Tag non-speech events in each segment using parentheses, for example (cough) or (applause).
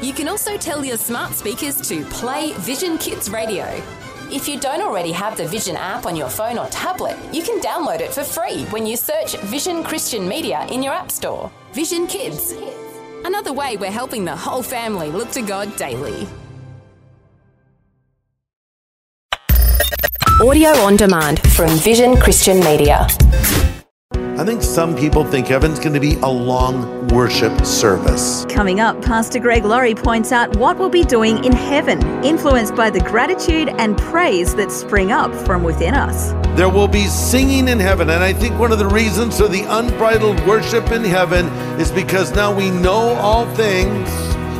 You can also tell your smart speakers to play Vision Kids Radio. If you don't already have the Vision app on your phone or tablet, you can download it for free when you search Vision Christian Media in your App Store. Vision Kids. Another way we're helping the whole family look to God daily. Audio on demand from Vision Christian Media. I think some people think heaven's going to be a long worship service. Coming up, Pastor Greg Laurie points out what we'll be doing in heaven, influenced by the gratitude and praise that spring up from within us. There will be singing in heaven, and I think one of the reasons for the unbridled worship in heaven is because now we know all things,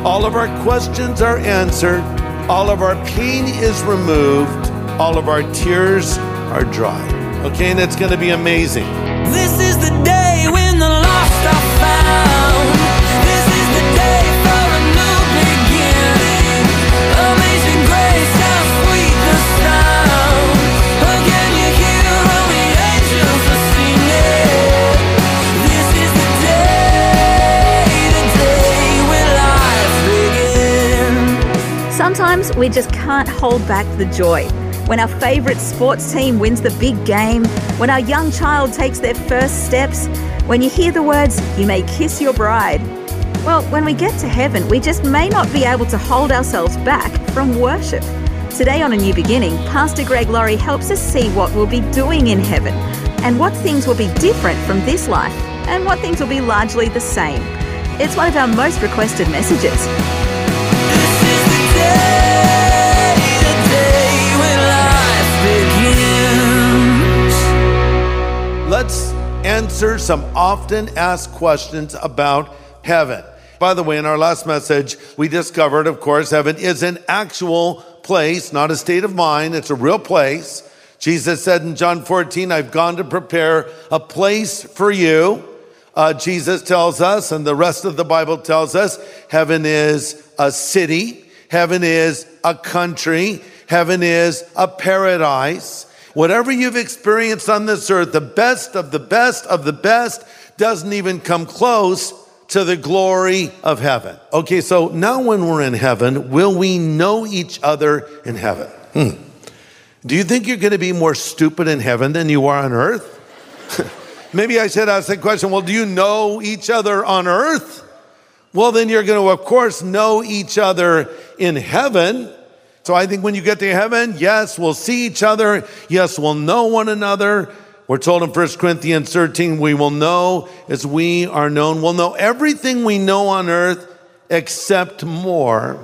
all of our questions are answered, all of our pain is removed, all of our tears are dry. Okay, and it's going to be amazing. This is the day when the lost are found. This is the day for a new beginning. Amazing grace, how sweet the sound. Again, you hear all the angels are singing. This is the day, the day when life begins. Sometimes we just can't hold back the joy. When our favourite sports team wins the big game, when our young child takes their first steps, when you hear the words, you may kiss your bride. Well, when we get to heaven, we just may not be able to hold ourselves back from worship. Today on A New Beginning, Pastor Greg Laurie helps us see what we'll be doing in heaven and what things will be different from this life and what things will be largely the same. It's one of our most requested messages. Answer some often asked questions about heaven. By the way, in our last message, we discovered, of course, heaven is an actual place, not a state of mind. It's a real place. Jesus said in John 14, I've gone to prepare a place for you. Uh, Jesus tells us, and the rest of the Bible tells us, heaven is a city, heaven is a country, heaven is a paradise. Whatever you've experienced on this earth, the best of the best of the best doesn't even come close to the glory of heaven. Okay, so now when we're in heaven, will we know each other in heaven? Hmm. Do you think you're going to be more stupid in heaven than you are on earth? (laughs) Maybe I should ask the question well, do you know each other on earth? Well, then you're going to, of course, know each other in heaven. So I think when you get to heaven, yes, we'll see each other. Yes, we'll know one another. We're told in 1 Corinthians 13, we will know as we are known. We'll know everything we know on earth except more.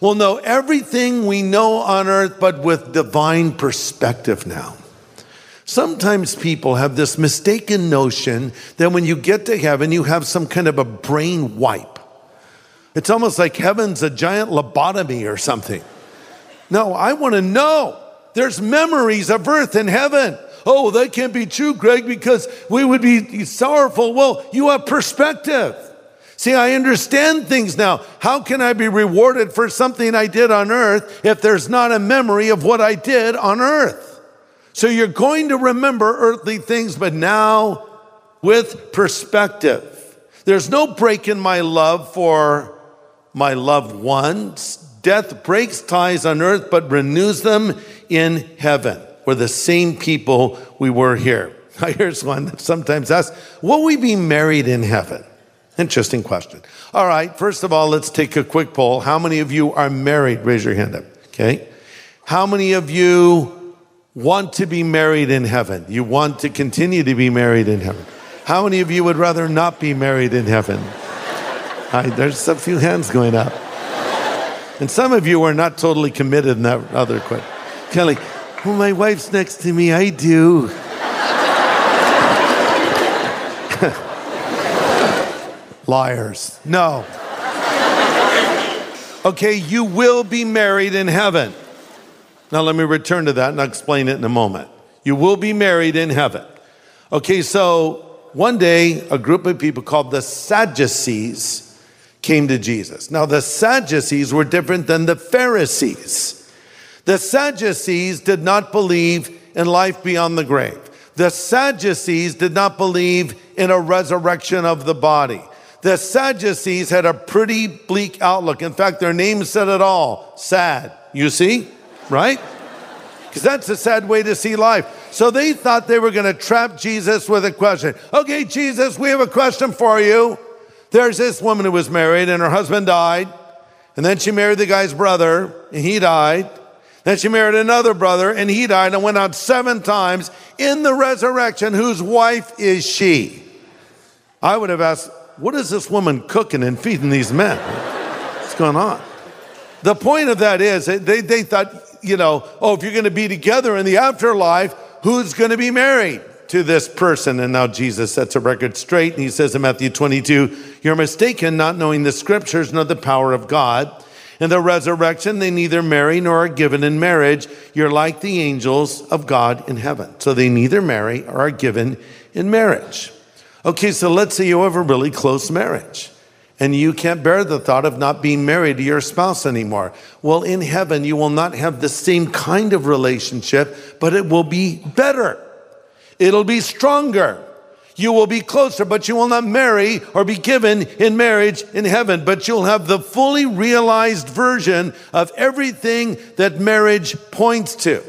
We'll know everything we know on earth, but with divine perspective now. Sometimes people have this mistaken notion that when you get to heaven, you have some kind of a brain wipe. It's almost like heaven's a giant lobotomy or something. No, I want to know. There's memories of earth in heaven. Oh, that can't be true, Greg, because we would be sorrowful. Well, you have perspective. See, I understand things now. How can I be rewarded for something I did on earth if there's not a memory of what I did on earth? So you're going to remember earthly things, but now with perspective. There's no break in my love for my loved ones. Death breaks ties on earth, but renews them in heaven. We're the same people we were here. Now, Here's one that sometimes asks Will we be married in heaven? Interesting question. All right, first of all, let's take a quick poll. How many of you are married? Raise your hand up. Okay. How many of you want to be married in heaven? You want to continue to be married in heaven? How many of you would rather not be married in heaven? (laughs) There's a few hands going up. And some of you are not totally committed in that other question. Kelly, well, my wife's next to me. I do. (laughs) Liars. No. Okay, you will be married in heaven. Now, let me return to that and I'll explain it in a moment. You will be married in heaven. Okay, so one day, a group of people called the Sadducees came to Jesus. Now, the Sadducees were different than the Pharisees. The Sadducees did not believe in life beyond the grave. The Sadducees did not believe in a resurrection of the body. The Sadducees had a pretty bleak outlook. In fact, their name said it all sad. You see, right? Because that's a sad way to see life. So they thought they were going to trap Jesus with a question. Okay, Jesus, we have a question for you. There's this woman who was married and her husband died. And then she married the guy's brother and he died. Then she married another brother and he died and went out seven times. In the resurrection, whose wife is she? I would have asked, what is this woman cooking and feeding these men? What's going on? The point of that is they, they thought, you know, oh, if you're going to be together in the afterlife, who's going to be married to this person? And now Jesus sets a record straight and he says in Matthew 22, you're mistaken, not knowing the scriptures nor the power of God. In the resurrection, they neither marry nor are given in marriage. You're like the angels of God in heaven. So they neither marry or are given in marriage. Okay, so let's say you have a really close marriage and you can't bear the thought of not being married to your spouse anymore. Well, in heaven, you will not have the same kind of relationship, but it will be better. It'll be stronger. You will be closer, but you will not marry or be given in marriage in heaven, but you'll have the fully realized version of everything that marriage points to.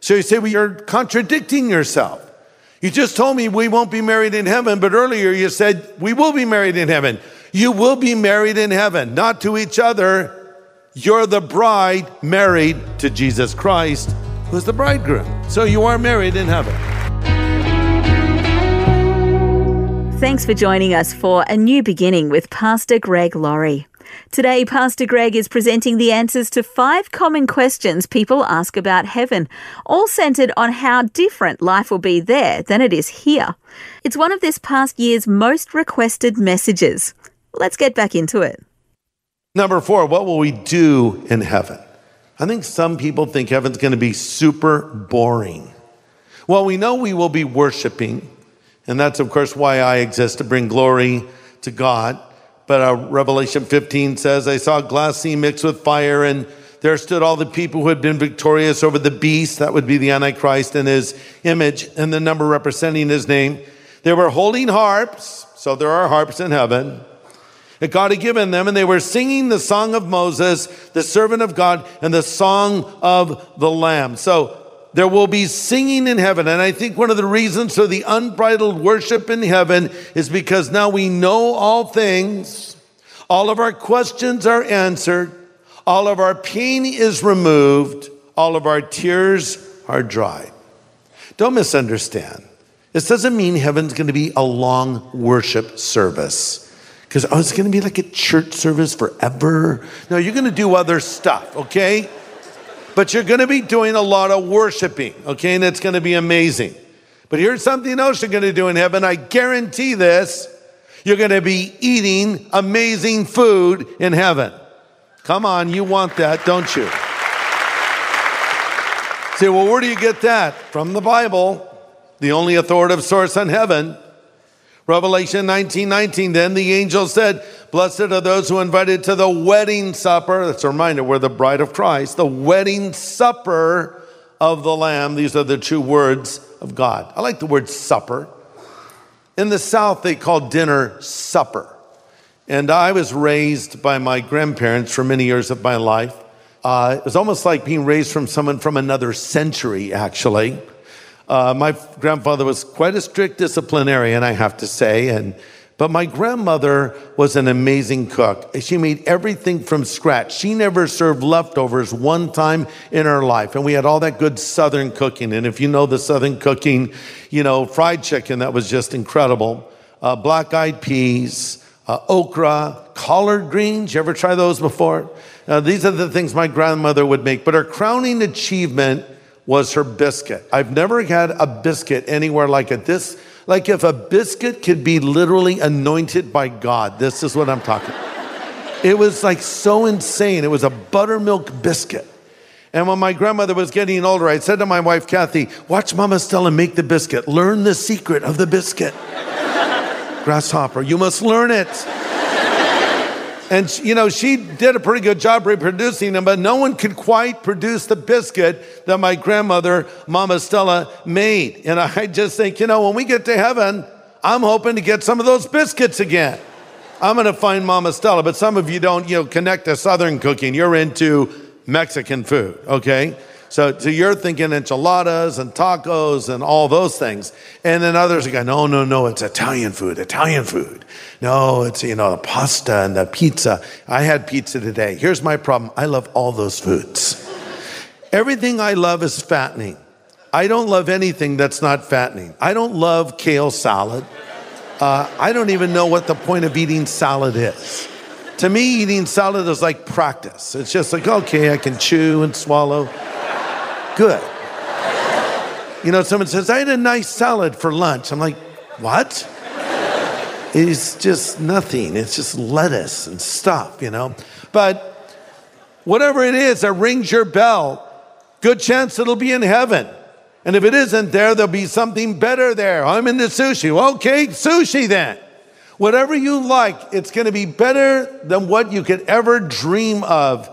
So you say, well, you're contradicting yourself. You just told me we won't be married in heaven, but earlier you said we will be married in heaven. You will be married in heaven, not to each other. You're the bride married to Jesus Christ, who's the bridegroom. So you are married in heaven. Thanks for joining us for A New Beginning with Pastor Greg Laurie. Today, Pastor Greg is presenting the answers to five common questions people ask about heaven, all centered on how different life will be there than it is here. It's one of this past year's most requested messages. Let's get back into it. Number four, what will we do in heaven? I think some people think heaven's going to be super boring. Well, we know we will be worshiping. And that's, of course, why I exist to bring glory to God. But uh, Revelation 15 says, I saw glass sea mixed with fire, and there stood all the people who had been victorious over the beast. That would be the Antichrist and his image, and the number representing his name. They were holding harps, so there are harps in heaven that God had given them, and they were singing the song of Moses, the servant of God, and the song of the Lamb. So there will be singing in heaven. And I think one of the reasons for the unbridled worship in heaven is because now we know all things, all of our questions are answered, all of our pain is removed, all of our tears are dried. Don't misunderstand. This doesn't mean heaven's going to be a long worship service. Because oh, it's going to be like a church service forever. No, you're going to do other stuff, okay? But you're going to be doing a lot of worshiping, okay? And it's going to be amazing. But here's something else you're going to do in heaven. I guarantee this. You're going to be eating amazing food in heaven. Come on, you want that, don't you? Say, well, where do you get that? From the Bible, the only authoritative source on heaven. Revelation 19 19, then the angel said, Blessed are those who are invited to the wedding supper. That's a reminder, we're the bride of Christ, the wedding supper of the Lamb. These are the true words of God. I like the word supper. In the South, they call dinner supper. And I was raised by my grandparents for many years of my life. Uh, it was almost like being raised from someone from another century, actually. Uh, my grandfather was quite a strict disciplinarian, I have to say, and but my grandmother was an amazing cook. She made everything from scratch. She never served leftovers one time in her life. And we had all that good Southern cooking. And if you know the Southern cooking, you know, fried chicken, that was just incredible. Uh, black eyed peas, uh, okra, collard greens. You ever try those before? Uh, these are the things my grandmother would make. But her crowning achievement was her biscuit. I've never had a biscuit anywhere like it. This like if a biscuit could be literally anointed by God. This is what I'm talking. It was like so insane. It was a buttermilk biscuit. And when my grandmother was getting older, I said to my wife, Cathe, watch Mama Stella make the biscuit. Learn the secret of the biscuit. (laughs) Grasshopper, you must learn it. And, you know, she did a pretty good job reproducing them, but no one could quite produce the biscuit that my grandmother, Mama Stella, made. And I just think, you know, when we get to heaven, I'm hoping to get some of those biscuits again. I'm going to find Mama Stella, but some of you don't, you know, connect to Southern cooking. You're into Mexican food, okay? So, so you're thinking enchiladas and tacos and all those things. And then others are going, no, no, no, it's Italian food, Italian food. No, it's, you know, the pasta and the pizza. I had pizza today. Here's my problem I love all those foods. Everything I love is fattening. I don't love anything that's not fattening. I don't love kale salad. Uh, I don't even know what the point of eating salad is. To me, eating salad is like practice. It's just like, okay, I can chew and swallow. Good. You know, someone says, I had a nice salad for lunch. I'm like, what? It's just nothing. It's just lettuce and stuff, you know? But whatever it is that rings your bell, good chance it'll be in heaven. And if it isn't there, there'll be something better there. I'm into sushi. Okay, sushi then. Whatever you like, it's going to be better than what you could ever dream of.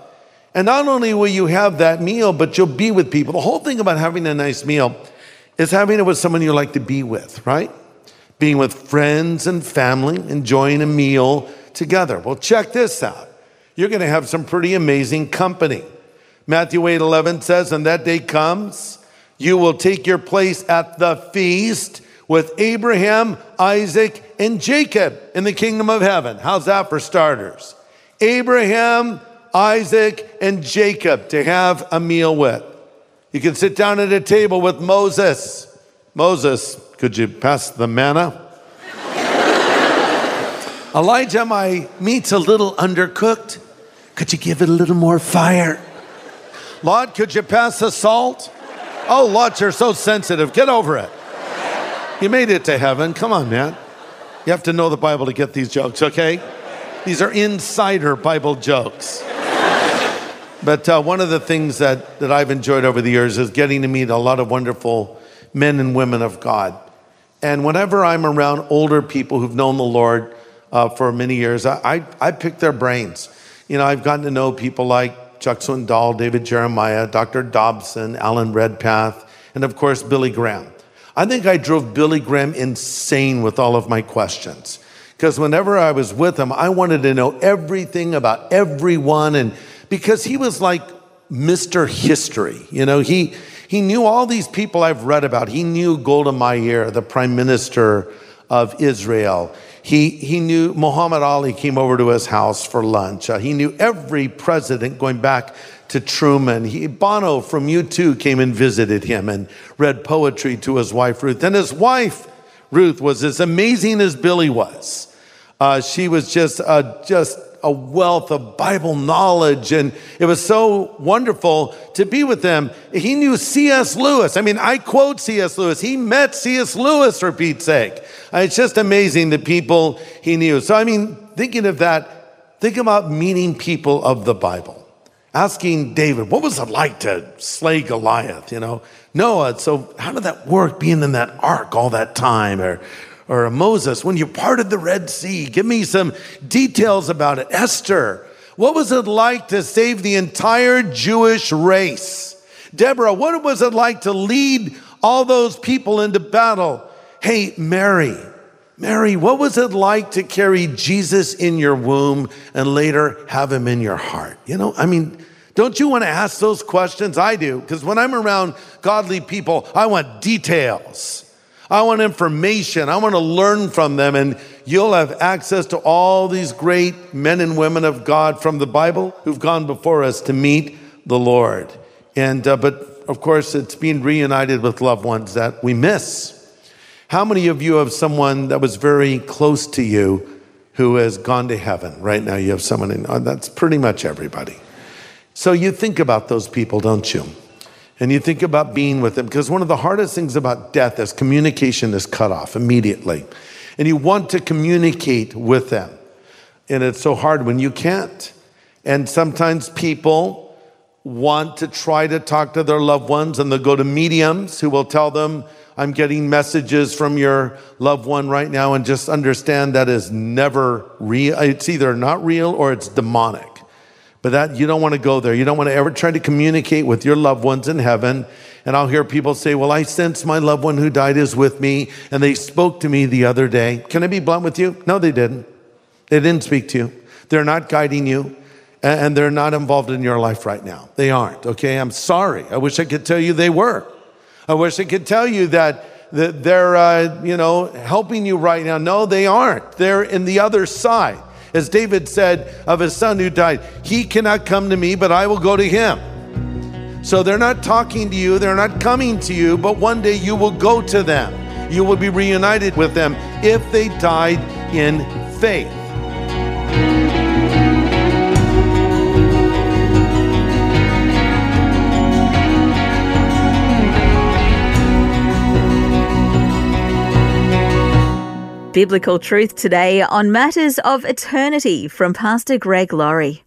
And not only will you have that meal, but you'll be with people. The whole thing about having a nice meal is having it with someone you like to be with, right? Being with friends and family, enjoying a meal together. Well, check this out. You're going to have some pretty amazing company. Matthew 8 11 says, And that day comes, you will take your place at the feast with Abraham, Isaac, and Jacob in the kingdom of heaven. How's that for starters? Abraham, Isaac, and Jacob to have a meal with. You can sit down at a table with Moses. Moses, could you pass the manna? (laughs) Elijah, my meat's a little undercooked. Could you give it a little more fire? Lord, could you pass the salt? Oh, Lord, you're so sensitive. Get over it. You made it to heaven. Come on, man. You have to know the Bible to get these jokes, okay? These are insider Bible jokes. But uh, one of the things that, that I've enjoyed over the years is getting to meet a lot of wonderful men and women of God. And whenever I'm around older people who've known the Lord uh, for many years, I, I, I pick their brains. You know, I've gotten to know people like Chuck Swindoll, David Jeremiah, Dr. Dobson, Alan Redpath, and of course, Billy Graham. I think I drove Billy Graham insane with all of my questions. Because whenever I was with him, I wanted to know everything about everyone. And because he was like Mr. History, you know, he, he knew all these people I've read about. He knew Golda Meir, the prime minister of Israel. He, he knew Muhammad Ali came over to his house for lunch. Uh, he knew every president going back to Truman. He, Bono from U2 came and visited him and read poetry to his wife, Ruth. And his wife, Ruth, was as amazing as Billy was. Uh, she was just, uh, just a wealth of Bible knowledge, and it was so wonderful to be with them. He knew C.S. Lewis. I mean, I quote C.S. Lewis. He met C.S. Lewis for Pete's sake. Uh, it's just amazing the people he knew. So, I mean, thinking of that, think about meeting people of the Bible. Asking David, what was it like to slay Goliath? You know, Noah, so how did that work being in that ark all that time? Or, or Moses, when you parted the Red Sea, give me some details about it. Esther, what was it like to save the entire Jewish race? Deborah, what was it like to lead all those people into battle? Hey, Mary, Mary, what was it like to carry Jesus in your womb and later have him in your heart? You know, I mean, don't you want to ask those questions? I do, because when I'm around godly people, I want details. I want information. I want to learn from them. And you'll have access to all these great men and women of God from the Bible who've gone before us to meet the Lord. And, uh, but of course, it's being reunited with loved ones that we miss. How many of you have someone that was very close to you who has gone to heaven? Right now, you have someone in, oh, that's pretty much everybody. So you think about those people, don't you? And you think about being with them because one of the hardest things about death is communication is cut off immediately and you want to communicate with them And it's so hard when you can't. And sometimes people want to try to talk to their loved ones and they'll go to mediums who will tell them, I'm getting messages from your loved one right now, and just understand that is never real. It's either not real or it's demonic. But that you don't want to go there. You don't want to ever try to communicate with your loved ones in heaven. And I'll hear people say, Well, I sense my loved one who died is with me, and they spoke to me the other day. Can I be blunt with you? No, they didn't. They didn't speak to you. They're not guiding you, and they're not involved in your life right now. They aren't, okay? I'm sorry. I wish I could tell you they were. I wish I could tell you that, that they're, uh, you know, helping you right now. No, they aren't. They're in the other side. As David said of his son who died, he cannot come to me, but I will go to him. So they're not talking to you, they're not coming to you, but one day you will go to them. You will be reunited with them if they died in faith. Biblical truth today on matters of eternity from Pastor Greg Laurie.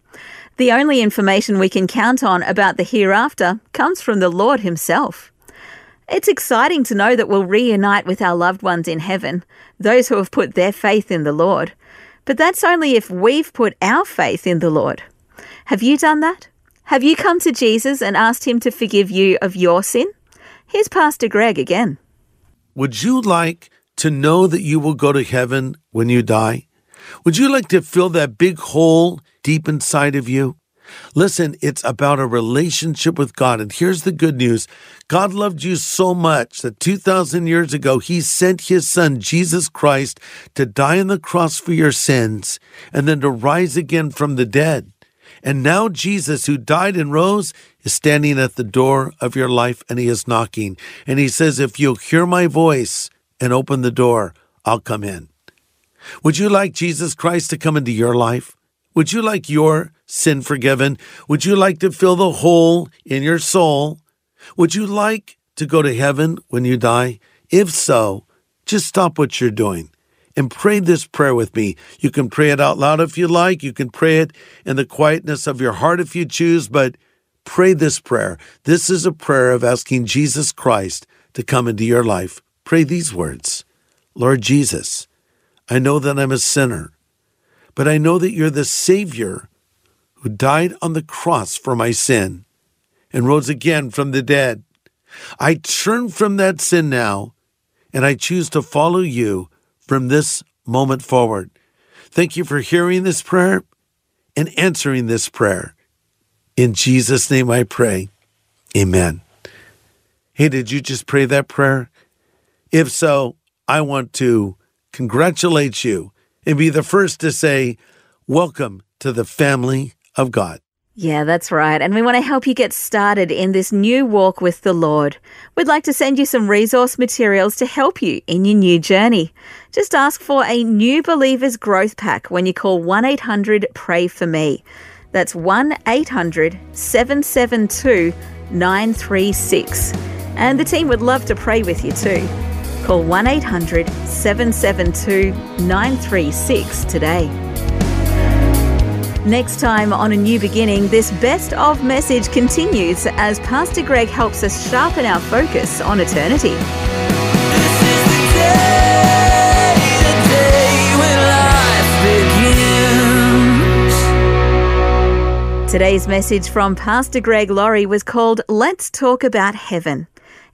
The only information we can count on about the hereafter comes from the Lord Himself. It's exciting to know that we'll reunite with our loved ones in heaven, those who have put their faith in the Lord. But that's only if we've put our faith in the Lord. Have you done that? Have you come to Jesus and asked Him to forgive you of your sin? Here's Pastor Greg again. Would you like to know that you will go to heaven when you die? Would you like to fill that big hole deep inside of you? Listen, it's about a relationship with God. And here's the good news God loved you so much that 2,000 years ago, He sent His Son, Jesus Christ, to die on the cross for your sins and then to rise again from the dead. And now Jesus, who died and rose, is standing at the door of your life and He is knocking. And He says, If you'll hear my voice and open the door, I'll come in. Would you like Jesus Christ to come into your life? Would you like your sin forgiven? Would you like to fill the hole in your soul? Would you like to go to heaven when you die? If so, just stop what you're doing and pray this prayer with me. You can pray it out loud if you like. You can pray it in the quietness of your heart if you choose, but pray this prayer. This is a prayer of asking Jesus Christ to come into your life. Pray these words Lord Jesus, I know that I'm a sinner, but I know that you're the Savior who died on the cross for my sin and rose again from the dead. I turn from that sin now, and I choose to follow you from this moment forward. Thank you for hearing this prayer and answering this prayer. In Jesus' name I pray. Amen. Hey, did you just pray that prayer? If so, I want to congratulate you and be the first to say, Welcome to the family of God. Yeah, that's right. And we want to help you get started in this new walk with the Lord. We'd like to send you some resource materials to help you in your new journey. Just ask for a New Believers Growth Pack when you call 1 800 Pray For Me. That's 1 800 772 936. And the team would love to pray with you too. Call 1 800 772 936 today. Next time on A New Beginning, this best of message continues as Pastor Greg helps us sharpen our focus on eternity. The day, the day when life begins. Today's message from Pastor Greg Laurie was called Let's Talk About Heaven.